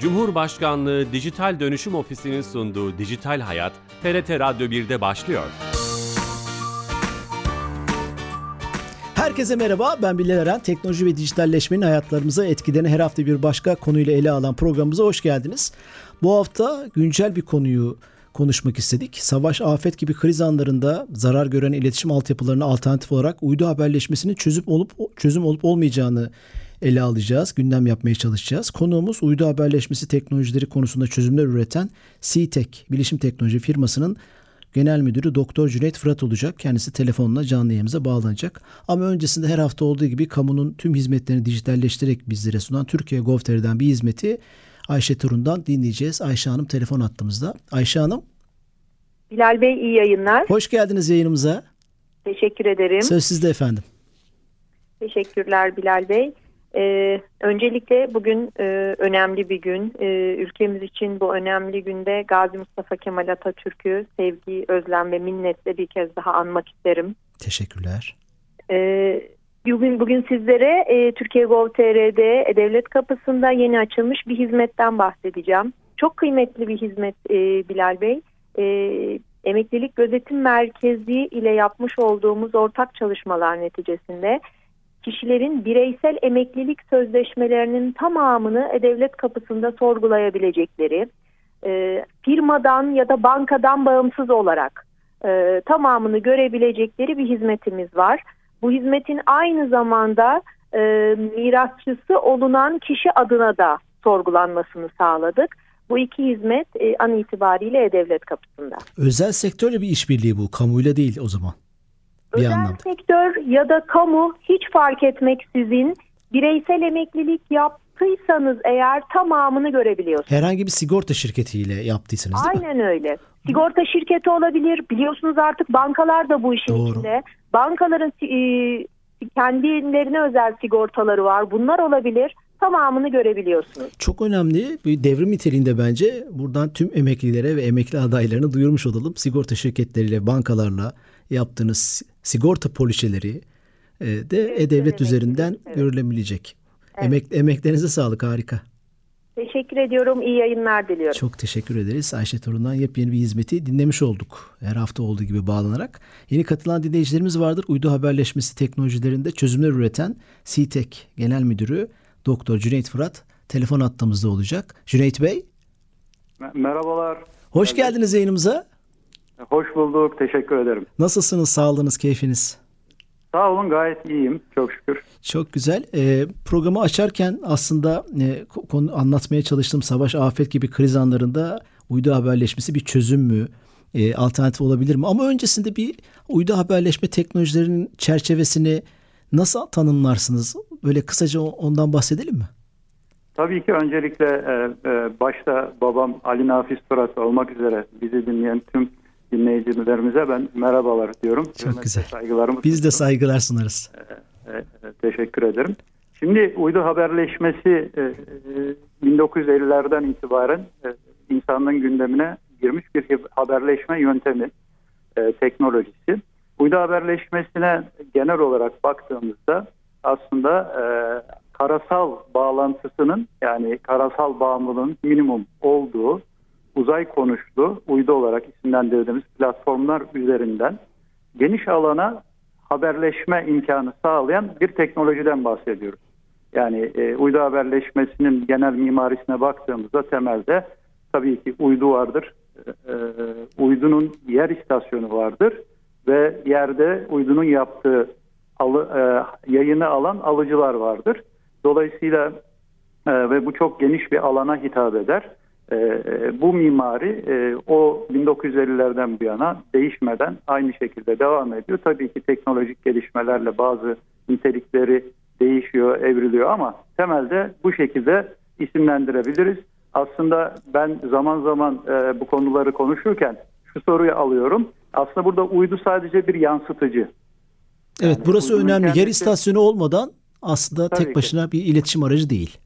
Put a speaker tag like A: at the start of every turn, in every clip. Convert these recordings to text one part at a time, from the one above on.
A: Cumhurbaşkanlığı Dijital Dönüşüm Ofisi'nin sunduğu Dijital Hayat, TRT Radyo 1'de başlıyor.
B: Herkese merhaba, ben Bilal Eren. Teknoloji ve dijitalleşmenin hayatlarımıza etkilerini her hafta bir başka konuyla ele alan programımıza hoş geldiniz. Bu hafta güncel bir konuyu konuşmak istedik. Savaş, afet gibi kriz anlarında zarar gören iletişim altyapılarına alternatif olarak uydu haberleşmesinin çözüm olup çözüm olup olmayacağını ele alacağız, gündem yapmaya çalışacağız. Konuğumuz uydu haberleşmesi teknolojileri konusunda çözümler üreten CTEK, bilişim teknoloji firmasının Genel Müdürü Doktor Cüneyt Fırat olacak. Kendisi telefonla canlı yayımıza bağlanacak. Ama öncesinde her hafta olduğu gibi kamunun tüm hizmetlerini dijitalleştirerek bizlere sunan Türkiye Gov.tr'den bir hizmeti Ayşe Turun'dan dinleyeceğiz. Ayşe Hanım telefon attığımızda. Ayşe Hanım.
C: Bilal Bey iyi yayınlar.
B: Hoş geldiniz yayınımıza.
C: Teşekkür ederim.
B: Söz sizde efendim.
C: Teşekkürler Bilal Bey. Ee, öncelikle bugün e, önemli bir gün. E, ülkemiz için bu önemli günde Gazi Mustafa Kemal Atatürk'ü sevgi, özlem ve minnetle bir kez daha anmak isterim.
B: Teşekkürler.
C: Ee, bugün bugün sizlere e, Türkiye Gov.tr'de e, devlet kapısında yeni açılmış bir hizmetten bahsedeceğim. Çok kıymetli bir hizmet e, Bilal Bey. E, Emeklilik Gözetim Merkezi ile yapmış olduğumuz ortak çalışmalar neticesinde kişilerin bireysel emeklilik sözleşmelerinin tamamını devlet kapısında sorgulayabilecekleri, e, firmadan ya da bankadan bağımsız olarak e, tamamını görebilecekleri bir hizmetimiz var. Bu hizmetin aynı zamanda e, mirasçısı olunan kişi adına da sorgulanmasını sağladık. Bu iki hizmet e, an itibariyle E-Devlet kapısında.
B: Özel sektörle bir işbirliği bu, kamuyla değil o zaman.
C: Bir Özel anlamda. sektör ya da kamu hiç fark etmeksizin bireysel emeklilik yaptıysanız eğer tamamını görebiliyorsunuz.
B: Herhangi bir sigorta şirketiyle yaptıysanız değil
C: Aynen mi? öyle. Sigorta şirketi olabilir. Biliyorsunuz artık bankalar da bu işin Doğru. içinde. Bankaların e, kendilerine özel sigortaları var. Bunlar olabilir tamamını görebiliyorsunuz.
B: Çok önemli bir devrim niteliğinde bence buradan tüm emeklilere ve emekli adaylarını duyurmuş olalım. Sigorta şirketleriyle, bankalarla yaptığınız sigorta poliçeleri e, de E-Devlet üzerinden evet. görülebilecek. Evet. Emek, emeklerinize sağlık harika.
C: Teşekkür ediyorum. İyi yayınlar diliyorum.
B: Çok teşekkür ederiz. Ayşe Torun'dan yepyeni bir hizmeti dinlemiş olduk. Her hafta olduğu gibi bağlanarak. Yeni katılan dinleyicilerimiz vardır. Uydu haberleşmesi teknolojilerinde çözümler üreten CTEK Genel Müdürü Doktor Cüneyt Fırat telefon attığımızda olacak. Cüneyt Bey.
D: Merhabalar.
B: Hoş geldiniz yayınımıza.
D: Hoş bulduk. Teşekkür ederim.
B: Nasılsınız? Sağlığınız, keyfiniz?
D: Sağ olun gayet iyiyim. Çok şükür.
B: Çok güzel. E, programı açarken aslında e, konu anlatmaya çalıştığım savaş, afet gibi kriz anlarında uydu haberleşmesi bir çözüm mü? E, alternatif olabilir mi? Ama öncesinde bir uydu haberleşme teknolojilerinin çerçevesini nasıl tanımlarsınız? Böyle kısaca ondan bahsedelim mi?
D: Tabii ki öncelikle e, e, başta babam Ali Nafiz Turas olmak üzere bizi dinleyen tüm dinleyicilerimize ben merhabalar diyorum.
B: Çok Hürmetle güzel. Saygılarımı Biz de saygılar sunarız.
D: E, e, teşekkür ederim. Şimdi uydu haberleşmesi e, 1950'lerden itibaren e, insanlığın gündemine girmiş bir haberleşme yöntemi, e, teknolojisi. Uydu haberleşmesine genel olarak baktığımızda aslında e, karasal bağlantısının yani karasal bağımlılığın minimum olduğu uzay konuşlu uydu olarak isimlendirdiğimiz platformlar üzerinden geniş alana haberleşme imkanı sağlayan bir teknolojiden bahsediyoruz. Yani e, uydu haberleşmesinin genel mimarisine baktığımızda temelde tabii ki uydu vardır. E, e, uydunun yer istasyonu vardır ve yerde uydunun yaptığı alı, e, yayını alan alıcılar vardır. Dolayısıyla e, ve bu çok geniş bir alana hitap eder. E, bu mimari e, o 1950'lerden bu yana değişmeden aynı şekilde devam ediyor. Tabii ki teknolojik gelişmelerle bazı nitelikleri değişiyor, evriliyor ama temelde bu şekilde isimlendirebiliriz. Aslında ben zaman zaman e, bu konuları konuşurken şu soruyu alıyorum. Aslında burada uydu sadece bir yansıtıcı.
B: Evet yani burası önemli. Kendisi, Yer istasyonu olmadan aslında tek başına ki. bir iletişim aracı değil.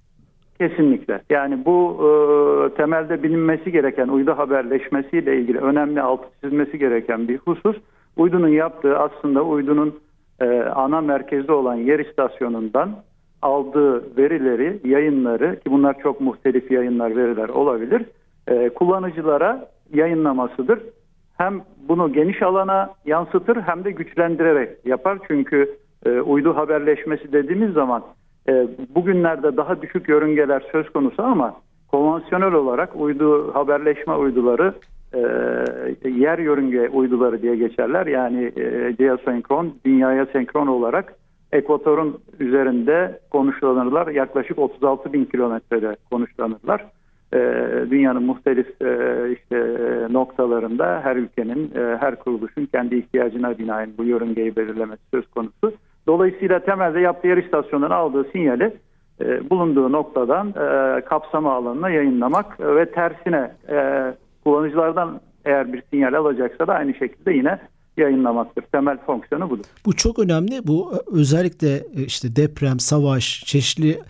D: Kesinlikle. Yani bu e, temelde bilinmesi gereken uydu haberleşmesiyle ilgili önemli altı çizilmesi gereken bir husus. Uydunun yaptığı aslında uydunun e, ana merkezde olan yer istasyonundan aldığı verileri, yayınları ki bunlar çok muhtelif yayınlar, veriler olabilir, e, kullanıcılara yayınlamasıdır. Hem bunu geniş alana yansıtır hem de güçlendirerek yapar. Çünkü e, uydu haberleşmesi dediğimiz zaman e, bugünlerde daha düşük yörüngeler söz konusu ama konvansiyonel olarak uydu haberleşme uyduları e, yer yörünge uyduları diye geçerler. Yani e, geosenkron, dünyaya senkron olarak ekvatorun üzerinde konuşlanırlar. Yaklaşık 36 bin kilometrede konuşlanırlar. E, dünyanın muhtelif e, işte noktalarında her ülkenin, e, her kuruluşun kendi ihtiyacına binaen bu yörüngeyi belirlemesi söz konusu. Dolayısıyla temelde yaptığı yer istasyonundan aldığı sinyali e, bulunduğu noktadan e, kapsama alanına yayınlamak ve tersine e, kullanıcılardan eğer bir sinyal alacaksa da aynı şekilde yine yayınlamaktır. Temel fonksiyonu budur.
B: Bu çok önemli. Bu özellikle e, işte deprem, savaş, çeşitli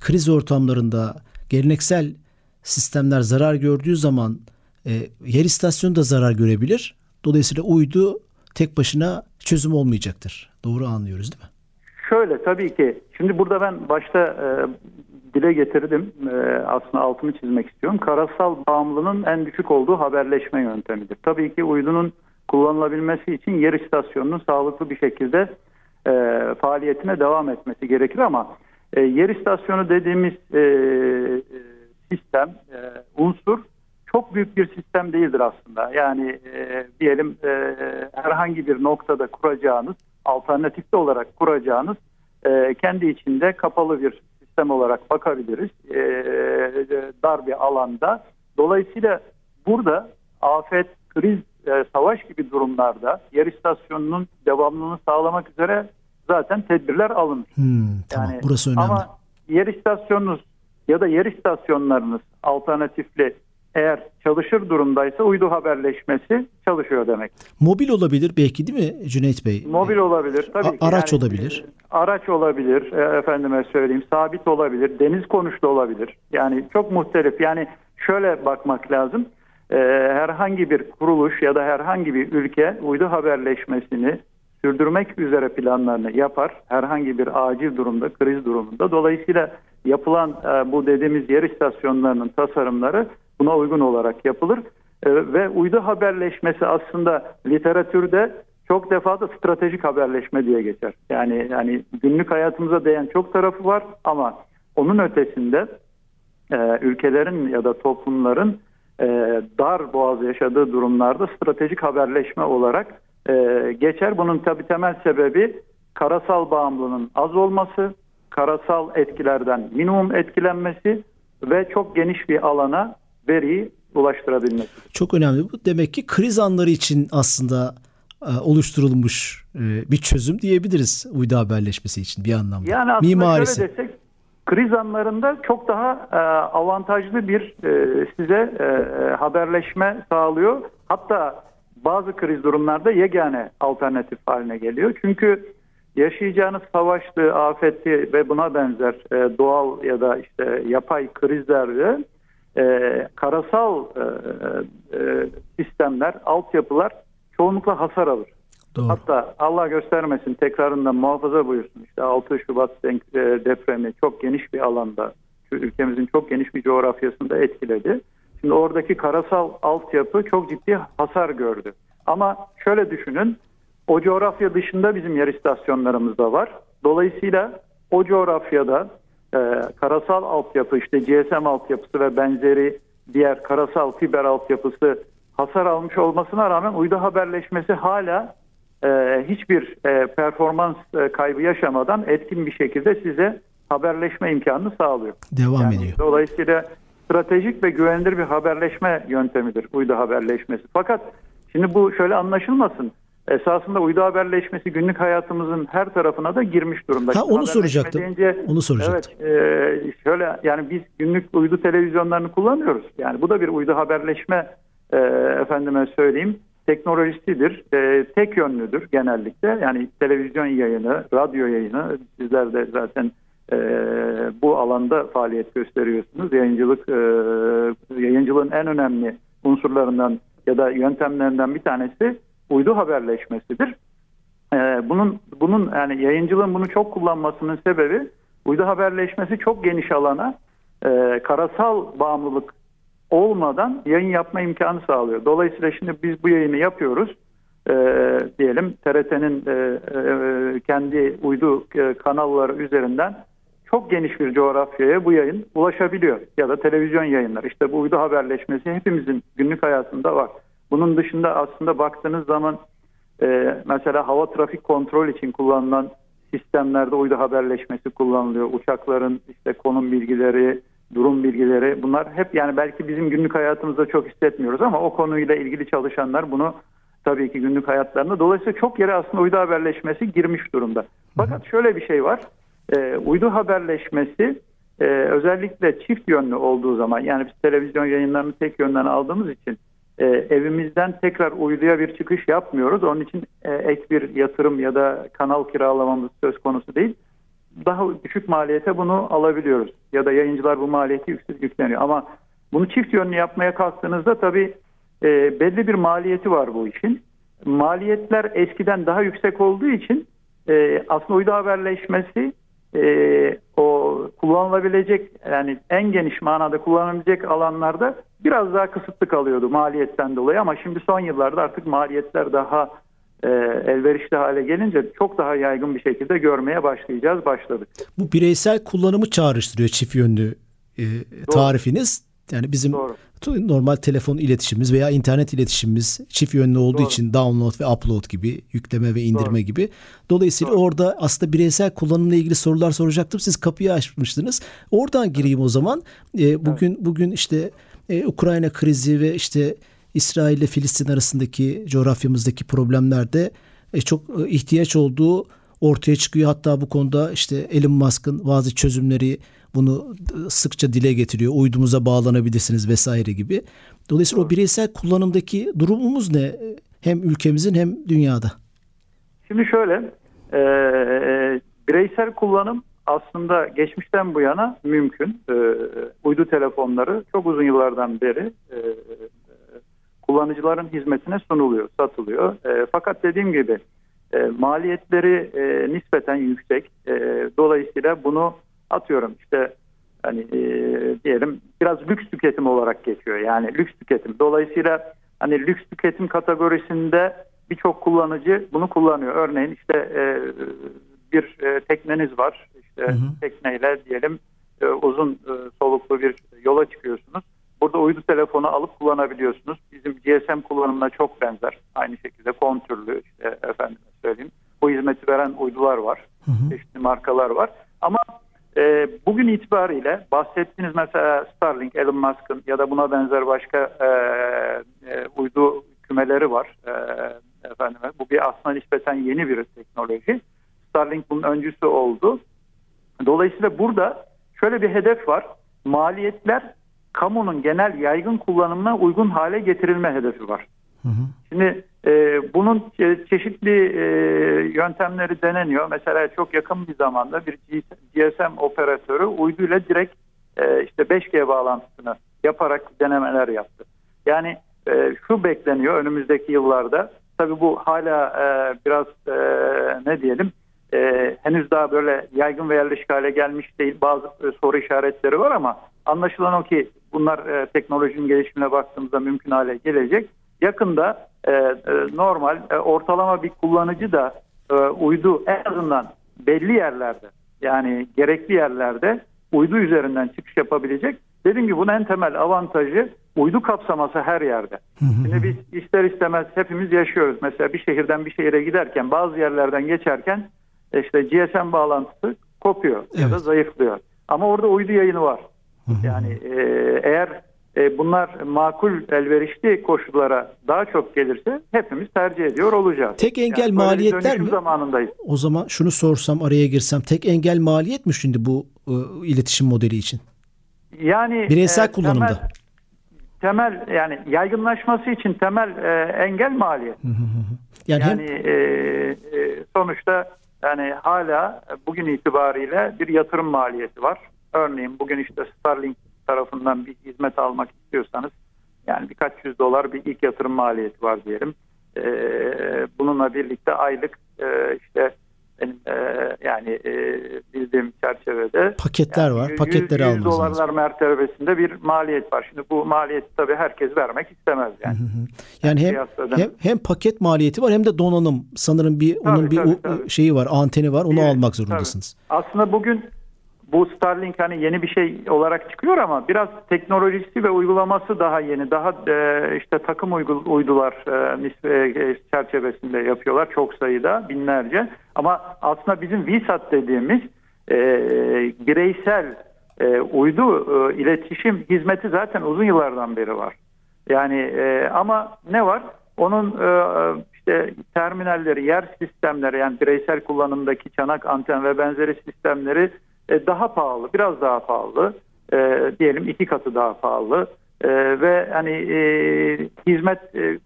B: kriz ortamlarında geleneksel sistemler zarar gördüğü zaman e, yer istasyonu da zarar görebilir. Dolayısıyla uydu tek başına çözüm olmayacaktır. Doğru anlıyoruz değil mi?
D: Şöyle tabii ki. Şimdi burada ben başta e, dile getirdim. E, aslında altını çizmek istiyorum. Karasal bağımlılığın en düşük olduğu haberleşme yöntemidir. Tabii ki uydunun kullanılabilmesi için yer istasyonunun sağlıklı bir şekilde e, faaliyetine devam etmesi gerekir ama e, yer istasyonu dediğimiz e, sistem, e, unsur çok büyük bir sistem değildir aslında. Yani e, diyelim e, herhangi bir noktada kuracağınız, alternatifli olarak kuracağınız e, kendi içinde kapalı bir sistem olarak bakabiliriz. E, dar bir alanda. Dolayısıyla burada afet, kriz, e, savaş gibi durumlarda yer istasyonunun devamlılığını sağlamak üzere zaten tedbirler alınır.
B: Hmm, tamam, yani, burası önemli.
D: Ama yer istasyonunuz ya da yer istasyonlarınız alternatifli eğer çalışır durumdaysa uydu haberleşmesi çalışıyor demek.
B: Mobil olabilir belki değil mi Cüneyt Bey?
D: Mobil olabilir tabii A- ki.
B: Araç yani, olabilir.
D: E, araç olabilir e, efendime söyleyeyim sabit olabilir deniz konuşlu olabilir. Yani çok muhtelif yani şöyle bakmak lazım. Ee, herhangi bir kuruluş ya da herhangi bir ülke uydu haberleşmesini sürdürmek üzere planlarını yapar. Herhangi bir acil durumda, kriz durumunda. Dolayısıyla yapılan e, bu dediğimiz yer istasyonlarının tasarımları buna uygun olarak yapılır. E, ve uydu haberleşmesi aslında literatürde çok defa da stratejik haberleşme diye geçer. Yani yani günlük hayatımıza değen çok tarafı var ama onun ötesinde e, ülkelerin ya da toplumların e, dar boğaz yaşadığı durumlarda stratejik haberleşme olarak e, geçer. Bunun tabi temel sebebi karasal bağımlılığının az olması, karasal etkilerden minimum etkilenmesi ve çok geniş bir alana veriyi ulaştırabilmek.
B: Çok önemli. Bu demek ki kriz anları için aslında e, oluşturulmuş e, bir çözüm diyebiliriz uydu haberleşmesi için bir anlamda.
D: Yani aslında Mimarisi. şöyle desek kriz anlarında çok daha e, avantajlı bir size haberleşme sağlıyor. Hatta bazı kriz durumlarda yegane alternatif haline geliyor. Çünkü yaşayacağınız savaşlı, afetli ve buna benzer doğal ya da işte yapay krizlerde e, karasal e, e, sistemler, altyapılar çoğunlukla hasar alır. Doğru. Hatta Allah göstermesin tekrarından muhafaza buyursun. İşte 6 Şubat e, depremi çok geniş bir alanda, ülkemizin çok geniş bir coğrafyasında etkiledi. Şimdi oradaki karasal altyapı çok ciddi hasar gördü. Ama şöyle düşünün, o coğrafya dışında bizim yer istasyonlarımız da var. Dolayısıyla o coğrafyada e, karasal altyapı işte GSM altyapısı ve benzeri diğer karasal fiber altyapısı hasar almış olmasına rağmen uydu haberleşmesi hala e, hiçbir e, performans e, kaybı yaşamadan etkin bir şekilde size haberleşme imkanını sağlıyor.
B: Devam yani, ediyor.
D: Dolayısıyla stratejik ve güvenilir bir haberleşme yöntemidir uydu haberleşmesi. Fakat şimdi bu şöyle anlaşılmasın esasında uydu haberleşmesi günlük hayatımızın her tarafına da girmiş durumda.
B: Ha onu soracaktım. Deyince, onu soracaktım.
D: Evet, e, şöyle yani biz günlük uydu televizyonlarını kullanıyoruz. Yani bu da bir uydu haberleşme e, efendime söyleyeyim teknolojisidir. E, tek yönlüdür genellikle. Yani televizyon yayını, radyo yayını sizler de zaten e, bu alanda faaliyet gösteriyorsunuz. Yayıncılık e, yayıncılığın en önemli unsurlarından ya da yöntemlerinden bir tanesi uydu haberleşmesidir. Ee, bunun bunun yani yayıncılığın bunu çok kullanmasının sebebi uydu haberleşmesi çok geniş alana e, karasal bağımlılık olmadan yayın yapma imkanı sağlıyor. Dolayısıyla şimdi biz bu yayını yapıyoruz. E, diyelim TRT'nin e, e, kendi uydu e, kanalları üzerinden çok geniş bir coğrafyaya bu yayın ulaşabiliyor. Ya da televizyon yayınları. İşte bu uydu haberleşmesi hepimizin günlük hayatında var. Bunun dışında aslında baktığınız zaman e, mesela hava trafik kontrol için kullanılan sistemlerde uydu haberleşmesi kullanılıyor. Uçakların işte konum bilgileri, durum bilgileri bunlar hep yani belki bizim günlük hayatımızda çok hissetmiyoruz ama o konuyla ilgili çalışanlar bunu tabii ki günlük hayatlarında. Dolayısıyla çok yere aslında uydu haberleşmesi girmiş durumda. Fakat şöyle bir şey var. E, uydu haberleşmesi e, özellikle çift yönlü olduğu zaman yani biz televizyon yayınlarını tek yönden aldığımız için e, evimizden tekrar uyduya bir çıkış yapmıyoruz. Onun için e, ek bir yatırım ya da kanal kiralamamız söz konusu değil. Daha düşük maliyete bunu alabiliyoruz. Ya da yayıncılar bu maliyeti yüksek yükleniyor. Ama bunu çift yönlü yapmaya kalktığınızda tabii e, belli bir maliyeti var bu işin. Maliyetler eskiden daha yüksek olduğu için e, aslında uydu haberleşmesi e, o kullanılabilecek yani en geniş manada kullanılabilecek alanlarda biraz daha kısıtlı kalıyordu maliyetten dolayı ama şimdi son yıllarda artık maliyetler daha e, elverişli hale gelince çok daha yaygın bir şekilde görmeye başlayacağız başladık.
B: Bu bireysel kullanımı çağrıştırıyor çift yönlü e, tarifiniz. Yani bizim Doğru. normal telefon iletişimimiz veya internet iletişimimiz çift yönlü olduğu Doğru. için download ve upload gibi yükleme ve indirme Doğru. gibi. Dolayısıyla Doğru. orada aslında bireysel kullanımla ilgili sorular soracaktım. Siz kapıyı açmıştınız. Oradan gireyim o zaman. E, bugün evet. bugün işte e, Ukrayna krizi ve işte İsrail ile Filistin arasındaki coğrafyamızdaki problemlerde e, çok e, ihtiyaç olduğu ortaya çıkıyor. Hatta bu konuda işte Elon Musk'ın bazı çözümleri bunu sıkça dile getiriyor. Uydumuza bağlanabilirsiniz vesaire gibi. Dolayısıyla o bireysel kullanımdaki durumumuz ne? Hem ülkemizin hem dünyada.
D: Şimdi şöyle, e, bireysel kullanım aslında geçmişten bu yana mümkün. E, uydu telefonları çok uzun yıllardan beri e, kullanıcıların hizmetine sunuluyor, satılıyor. E, fakat dediğim gibi e, maliyetleri e, nispeten yüksek. E, dolayısıyla bunu atıyorum işte hani e, diyelim biraz lüks tüketim olarak geçiyor. Yani lüks tüketim. Dolayısıyla hani lüks tüketim kategorisinde birçok kullanıcı bunu kullanıyor. Örneğin işte e, bir e, tekneniz var. İşte hı hı. tekneyle diyelim e, uzun e, soluklu bir yola çıkıyorsunuz. Burada uydu telefonu alıp kullanabiliyorsunuz. Bizim GSM kullanımına çok benzer. Aynı şekilde kontürlü işte efendim söyleyeyim. Bu hizmeti veren uydular var. Hı hı. Çeşitli markalar var. Ama e, bugün itibariyle bahsettiğiniz mesela Starlink, Elon Musk'ın ya da buna benzer başka e, e, uydu kümeleri var. E, efendim, bu bir aslında nispeten yeni bir teknoloji. Starlink bunun öncüsü oldu. Dolayısıyla burada şöyle bir hedef var. Maliyetler kamunun genel yaygın kullanımına uygun hale getirilme hedefi var. Hı hı. Şimdi e, bunun çeşitli e, yöntemleri deneniyor. Mesela çok yakın bir zamanda bir GSM operatörü uyduyla direkt e, işte 5G bağlantısını yaparak denemeler yaptı. Yani e, şu bekleniyor önümüzdeki yıllarda. Tabii bu hala e, biraz e, ne diyelim e, henüz daha böyle yaygın ve yerleşik hale gelmiş değil. Bazı e, soru işaretleri var ama anlaşılan o ki bunlar e, teknolojinin gelişimine baktığımızda mümkün hale gelecek. Yakında e, e, normal e, ortalama bir kullanıcı da e, uydu en azından belli yerlerde yani gerekli yerlerde uydu üzerinden çıkış yapabilecek. Dediğim gibi bunun en temel avantajı uydu kapsaması her yerde. Şimdi biz ister istemez hepimiz yaşıyoruz. Mesela bir şehirden bir şehire giderken bazı yerlerden geçerken işte GSM bağlantısı kopuyor evet. ya da zayıflıyor. Ama orada uydu yayını var. Yani e, eğer e, bunlar makul elverişli koşullara daha çok gelirse hepimiz tercih ediyor olacağız.
B: Tek engel yani maliyetler mi? zamanındayız. O zaman şunu sorsam araya girsem tek engel maliyet mi şimdi bu e, iletişim modeli için?
D: Yani
B: bireysel e, kullanımda.
D: Temel, temel yani yaygınlaşması için temel e, engel maliyet. yani yani hem... e, e, sonuçta yani hala bugün itibariyle bir yatırım maliyeti var. Örneğin bugün işte Starlink tarafından bir hizmet almak istiyorsanız yani birkaç yüz dolar bir ilk yatırım maliyeti var diyelim. E, bununla birlikte aylık e, işte benim e, yani e, bildiğim çerçevede.
B: Paketler yani var. 100, paketleri 100
D: dolarlar mertebesinde bir maliyet var. Şimdi bu maliyeti tabii herkes vermek istemez yani.
B: Yani hem, hem hem paket maliyeti var hem de donanım. Sanırım bir tabii, onun bir tabii, tabii. şeyi var, anteni var. Onu evet, almak zorundasınız.
D: Tabii. Aslında bugün bu Starlink hani yeni bir şey olarak çıkıyor ama biraz teknolojisi ve uygulaması daha yeni. Daha e, işte takım uydular e, e, çerçevesinde yapıyorlar çok sayıda binlerce. Ama aslında bizim VSAT dediğimiz e, bireysel e, uydu e, iletişim hizmeti zaten uzun yıllardan beri var. Yani e, ama ne var? Onun e, işte terminalleri, yer sistemleri yani bireysel kullanımdaki çanak, anten ve benzeri sistemleri e, daha pahalı, biraz daha pahalı. E, diyelim iki katı daha pahalı. E, ve hani e, hizmet e,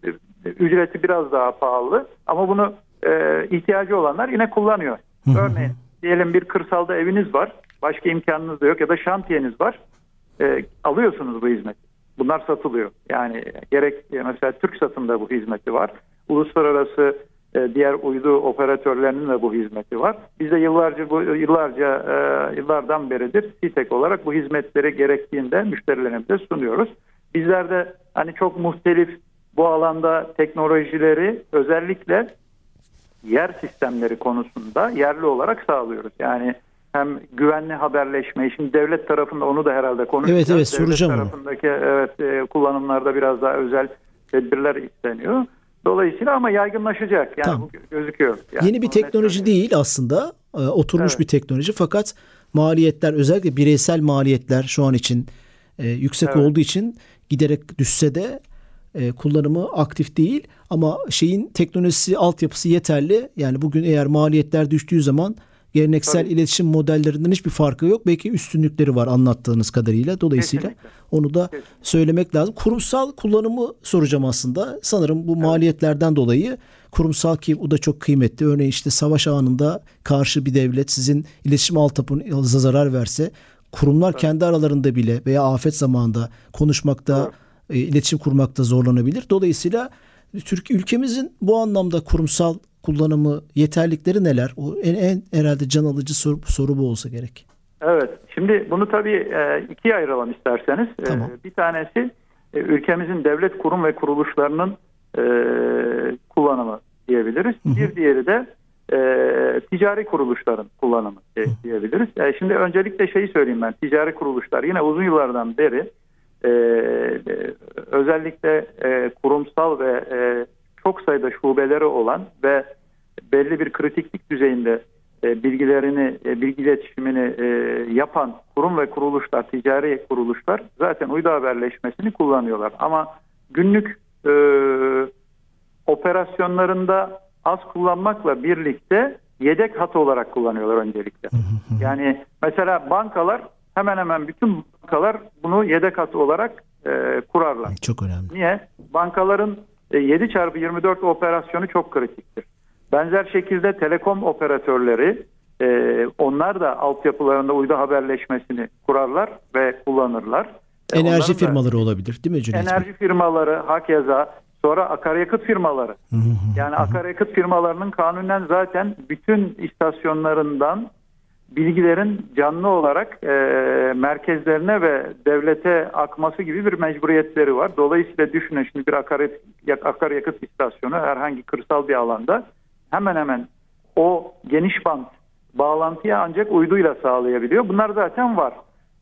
D: ücreti biraz daha pahalı. Ama bunu e, ihtiyacı olanlar yine kullanıyor. Örneğin diyelim bir kırsalda eviniz var. Başka imkanınız da yok ya da şantiyeniz var. E, alıyorsunuz bu hizmeti. Bunlar satılıyor. Yani gerek mesela Türk satında bu hizmeti var. Uluslararası diğer uydu operatörlerinin de bu hizmeti var. Biz de yıllarca bu yıllarca e, yıllardan beridir SİTEK olarak bu hizmetleri gerektiğinde müşterilerimize sunuyoruz. Bizler de hani çok muhtelif bu alanda teknolojileri özellikle yer sistemleri konusunda yerli olarak sağlıyoruz. Yani hem güvenli haberleşme, şimdi devlet tarafında onu da herhalde konuşacağız.
B: Evet evet soracağım
D: devlet tarafındaki evet e, kullanımlarda biraz daha özel tedbirler isteniyor. Dolayısıyla ama yaygınlaşacak yani tamam. gözüküyor. Yani
B: Yeni bir teknoloji değil aslında e, oturmuş evet. bir teknoloji fakat maliyetler özellikle bireysel maliyetler şu an için e, yüksek evet. olduğu için giderek düşse de e, kullanımı aktif değil ama şeyin teknolojisi altyapısı yeterli. Yani bugün eğer maliyetler düştüğü zaman geleneksel Tabii. iletişim modellerinden hiçbir farkı yok. Belki üstünlükleri var anlattığınız kadarıyla. Dolayısıyla Kesinlikle. onu da Kesinlikle. söylemek lazım. Kurumsal kullanımı soracağım aslında. Sanırım bu evet. maliyetlerden dolayı kurumsal ki o da çok kıymetli. Örneğin işte savaş anında karşı bir devlet sizin iletişim altyapınıza zarar verse kurumlar evet. kendi aralarında bile veya afet zamanında konuşmakta, evet. e, iletişim kurmakta zorlanabilir. Dolayısıyla Türk ülkemizin bu anlamda kurumsal kullanımı, yeterlikleri neler? O en, en herhalde can alıcı soru, soru bu olsa gerek.
D: Evet. Şimdi bunu tabii e, ikiye ayıralım isterseniz. E, tamam. Bir tanesi e, ülkemizin devlet kurum ve kuruluşlarının kullanımı diyebiliriz. Hı hı. Bir diğeri de ticari kuruluşların kullanımı diyebiliriz. şimdi öncelikle şeyi söyleyeyim ben. Ticari kuruluşlar yine uzun yıllardan beri özellikle kurumsal ve çok sayıda şubeleri olan ve belli bir kritiklik düzeyinde e, bilgilerini, e, bilgi iletişimini e, yapan kurum ve kuruluşlar, ticari kuruluşlar zaten uydu haberleşmesini kullanıyorlar. Ama günlük e, operasyonlarında az kullanmakla birlikte yedek hat olarak kullanıyorlar öncelikle. Yani mesela bankalar hemen hemen bütün bankalar bunu yedek hat olarak e, kurarlar.
B: Çok önemli.
D: Niye? Bankaların 7 çarpı 24 operasyonu çok kritiktir. Benzer şekilde telekom operatörleri e, onlar da altyapılarında uydu haberleşmesini kurarlar ve kullanırlar.
B: E, enerji Onların firmaları olabilir değil mi Cüneyt
D: Enerji firmaları hakeza sonra akaryakıt firmaları. yani akaryakıt firmalarının kanunen zaten bütün istasyonlarından bilgilerin canlı olarak e, merkezlerine ve devlete akması gibi bir mecburiyetleri var. Dolayısıyla düşünün şimdi bir akaryakıt, akaryakıt istasyonu herhangi kırsal bir alanda hemen hemen o geniş band bağlantıyı ancak uyduyla sağlayabiliyor. Bunlar zaten var.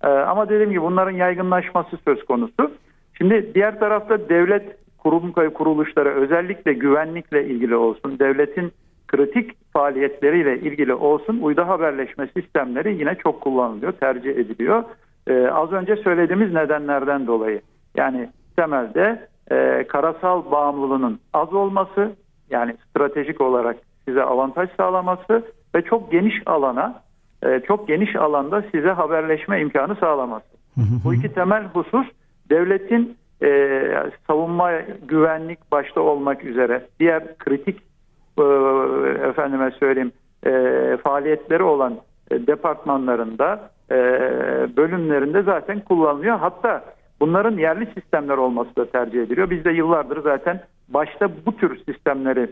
D: E, ama dediğim gibi bunların yaygınlaşması söz konusu. Şimdi diğer tarafta devlet kurum kuruluşları özellikle güvenlikle ilgili olsun, devletin kritik faaliyetleriyle ilgili olsun uydu haberleşme sistemleri yine çok kullanılıyor, tercih ediliyor. Ee, az önce söylediğimiz nedenlerden dolayı. Yani temelde e, karasal bağımlılığının az olması, yani stratejik olarak size avantaj sağlaması ve çok geniş alana, e, çok geniş alanda size haberleşme imkanı sağlaması. Bu iki temel husus devletin e, savunma, güvenlik başta olmak üzere diğer kritik e, efendime söyleyeyim e, faaliyetleri olan e, departmanlarında e, bölümlerinde zaten kullanılıyor. Hatta bunların yerli sistemler olması da tercih ediliyor. Biz de yıllardır zaten başta bu tür sistemleri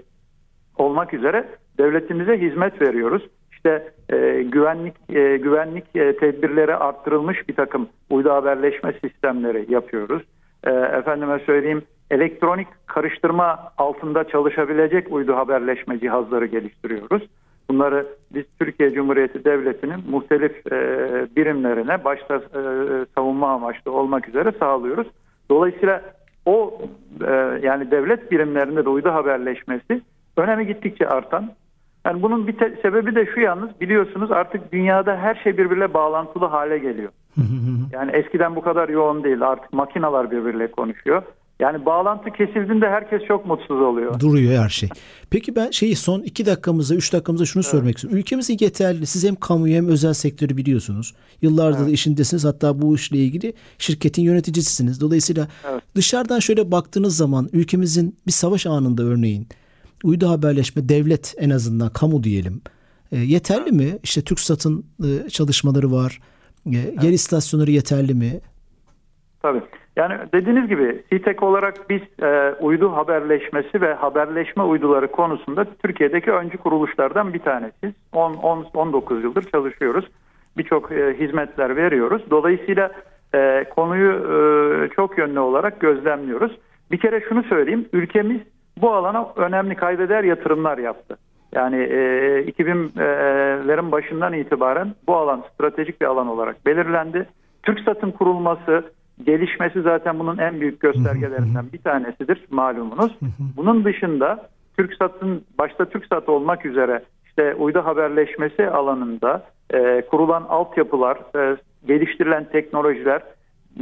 D: olmak üzere devletimize hizmet veriyoruz. işte e, güvenlik e, güvenlik e, tedbirleri arttırılmış bir takım uydu haberleşme sistemleri yapıyoruz. E, efendime söyleyeyim elektronik karıştırma altında çalışabilecek uydu haberleşme cihazları geliştiriyoruz. Bunları biz Türkiye Cumhuriyeti Devleti'nin muhtelif e, birimlerine başta e, savunma amaçlı olmak üzere sağlıyoruz. Dolayısıyla o e, yani devlet birimlerinde de uydu haberleşmesi önemi gittikçe artan. Yani bunun bir te- sebebi de şu yalnız biliyorsunuz artık dünyada her şey birbirle bağlantılı hale geliyor. Yani eskiden bu kadar yoğun değil artık makinalar birbirle konuşuyor. Yani bağlantı kesildiğinde herkes çok mutsuz oluyor.
B: Duruyor her şey. Peki ben şeyi son iki dakikamızda, üç dakikamızda şunu evet. sormak istiyorum. Ülkemizin yeterli, siz hem kamuyu hem özel sektörü biliyorsunuz. Yıllardır evet. da işindesiniz. Hatta bu işle ilgili şirketin yöneticisisiniz. Dolayısıyla evet. dışarıdan şöyle baktığınız zaman ülkemizin bir savaş anında örneğin uydu haberleşme devlet en azından kamu diyelim. E, yeterli evet. mi? İşte TürkSat'ın e, çalışmaları var. E, evet. Yer istasyonları yeterli mi?
D: Tabii. Yani dediğiniz gibi CTEK olarak biz e, uydu haberleşmesi ve haberleşme uyduları konusunda Türkiye'deki öncü kuruluşlardan bir tanesiyiz. 10, 10 19 yıldır çalışıyoruz. Birçok e, hizmetler veriyoruz. Dolayısıyla e, konuyu e, çok yönlü olarak gözlemliyoruz. Bir kere şunu söyleyeyim. Ülkemiz bu alana önemli kaybeder yatırımlar yaptı. Yani e, 2000'lerin başından itibaren bu alan stratejik bir alan olarak belirlendi. TürkSat'ın kurulması, gelişmesi zaten bunun en büyük göstergelerinden bir tanesidir malumunuz. Bunun dışında TürkSat'ın başta TürkSat olmak üzere işte uydu haberleşmesi alanında e, kurulan altyapılar, e, geliştirilen teknolojiler,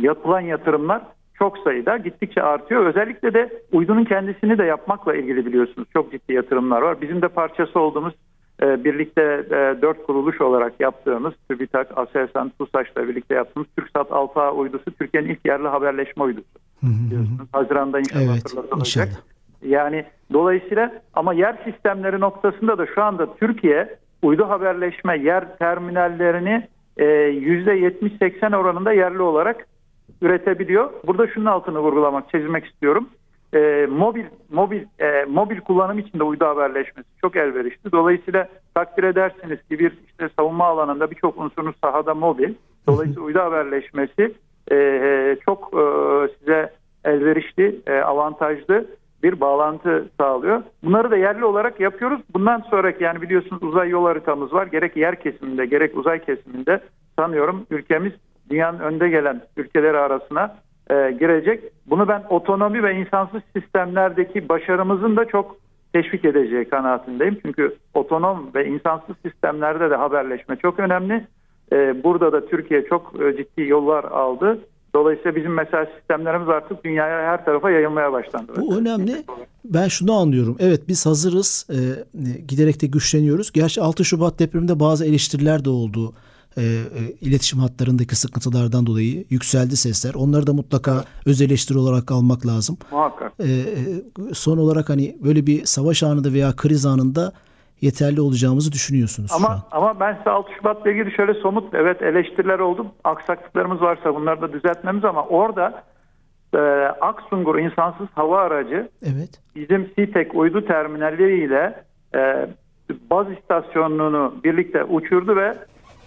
D: yapılan yatırımlar çok sayıda gittikçe artıyor. Özellikle de uydunun kendisini de yapmakla ilgili biliyorsunuz çok ciddi yatırımlar var. Bizim de parçası olduğumuz birlikte e, dört kuruluş olarak yaptığımız TÜBİTAK, ASELSAN, TUSAŞ'la birlikte yaptığımız TürkSat 6A uydusu Türkiye'nin ilk yerli haberleşme uydusu. Biliyorsunuz. Haziran'da inşallah evet, hatırlatılacak. Inşallah. Yani dolayısıyla ama yer sistemleri noktasında da şu anda Türkiye uydu haberleşme yer terminallerini %70-80 e, oranında yerli olarak üretebiliyor. Burada şunun altını vurgulamak, çizmek istiyorum e, mobil mobil e, mobil kullanım için de uydu haberleşmesi çok elverişli. Dolayısıyla takdir edersiniz ki bir işte savunma alanında birçok unsurun sahada mobil. Dolayısıyla uydu haberleşmesi e, e, çok e, size elverişli, e, avantajlı bir bağlantı sağlıyor. Bunları da yerli olarak yapıyoruz. Bundan sonraki yani biliyorsunuz uzay yol haritamız var. Gerek yer kesiminde gerek uzay kesiminde sanıyorum ülkemiz dünyanın önde gelen ülkeleri arasına e, girecek. Bunu ben otonomi ve insansız sistemlerdeki başarımızın da çok teşvik edeceği kanaatindeyim. Çünkü otonom ve insansız sistemlerde de haberleşme çok önemli. E, burada da Türkiye çok e, ciddi yollar aldı. Dolayısıyla bizim mesela sistemlerimiz artık dünyaya her tarafa yayılmaya başlandı.
B: Bu önemli. Ben şunu anlıyorum. Evet biz hazırız. E, giderek de güçleniyoruz. Gerçi 6 Şubat depreminde bazı eleştiriler de oldu e, e, iletişim hatlarındaki sıkıntılardan dolayı yükseldi sesler. Onları da mutlaka evet. öz eleştiri olarak almak lazım.
D: Muhakkak.
B: E, e, son olarak hani böyle bir savaş anında veya kriz anında yeterli olacağımızı düşünüyorsunuz
D: ama, şu an. Ama ben size 6 Şubat'la ilgili şöyle somut evet eleştiriler oldu. Aksaklıklarımız varsa bunları da düzeltmemiz ama orada e, Aksungur insansız hava aracı evet. bizim SİTEK uydu terminalleriyle e, baz istasyonunu birlikte uçurdu ve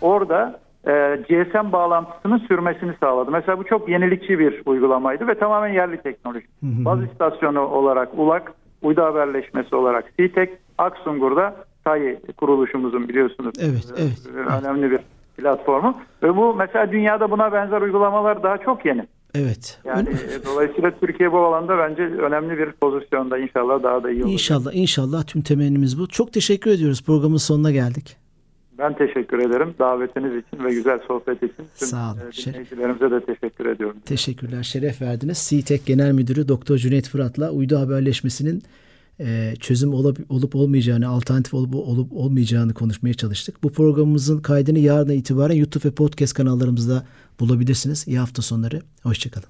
D: orada e, GSM bağlantısının sürmesini sağladı. Mesela bu çok yenilikçi bir uygulamaydı ve tamamen yerli teknoloji. Hı Baz istasyonu olarak ULAK, uydu haberleşmesi olarak CTEK, Aksungur'da TAI kuruluşumuzun biliyorsunuz
B: evet,
D: e,
B: evet,
D: önemli bir platformu. Ve bu mesela dünyada buna benzer uygulamalar daha çok yeni.
B: Evet.
D: Yani e, dolayısıyla Türkiye bu alanda bence önemli bir pozisyonda inşallah daha da iyi olacak.
B: İnşallah inşallah tüm temennimiz bu. Çok teşekkür ediyoruz. Programın sonuna geldik.
D: Ben teşekkür ederim davetiniz için ve güzel sohbet için.
B: Tüm Sağ olun.
D: E, dinleyicilerimize de teşekkür ediyorum.
B: Teşekkürler. Şeref verdiniz. CİTEK Genel Müdürü Doktor Cüneyt Fırat'la uydu haberleşmesinin e, çözüm olup, olup olmayacağını, alternatif olup, olup olmayacağını konuşmaya çalıştık. Bu programımızın kaydını yarına itibaren YouTube ve podcast kanallarımızda bulabilirsiniz. İyi hafta sonları. Hoşçakalın.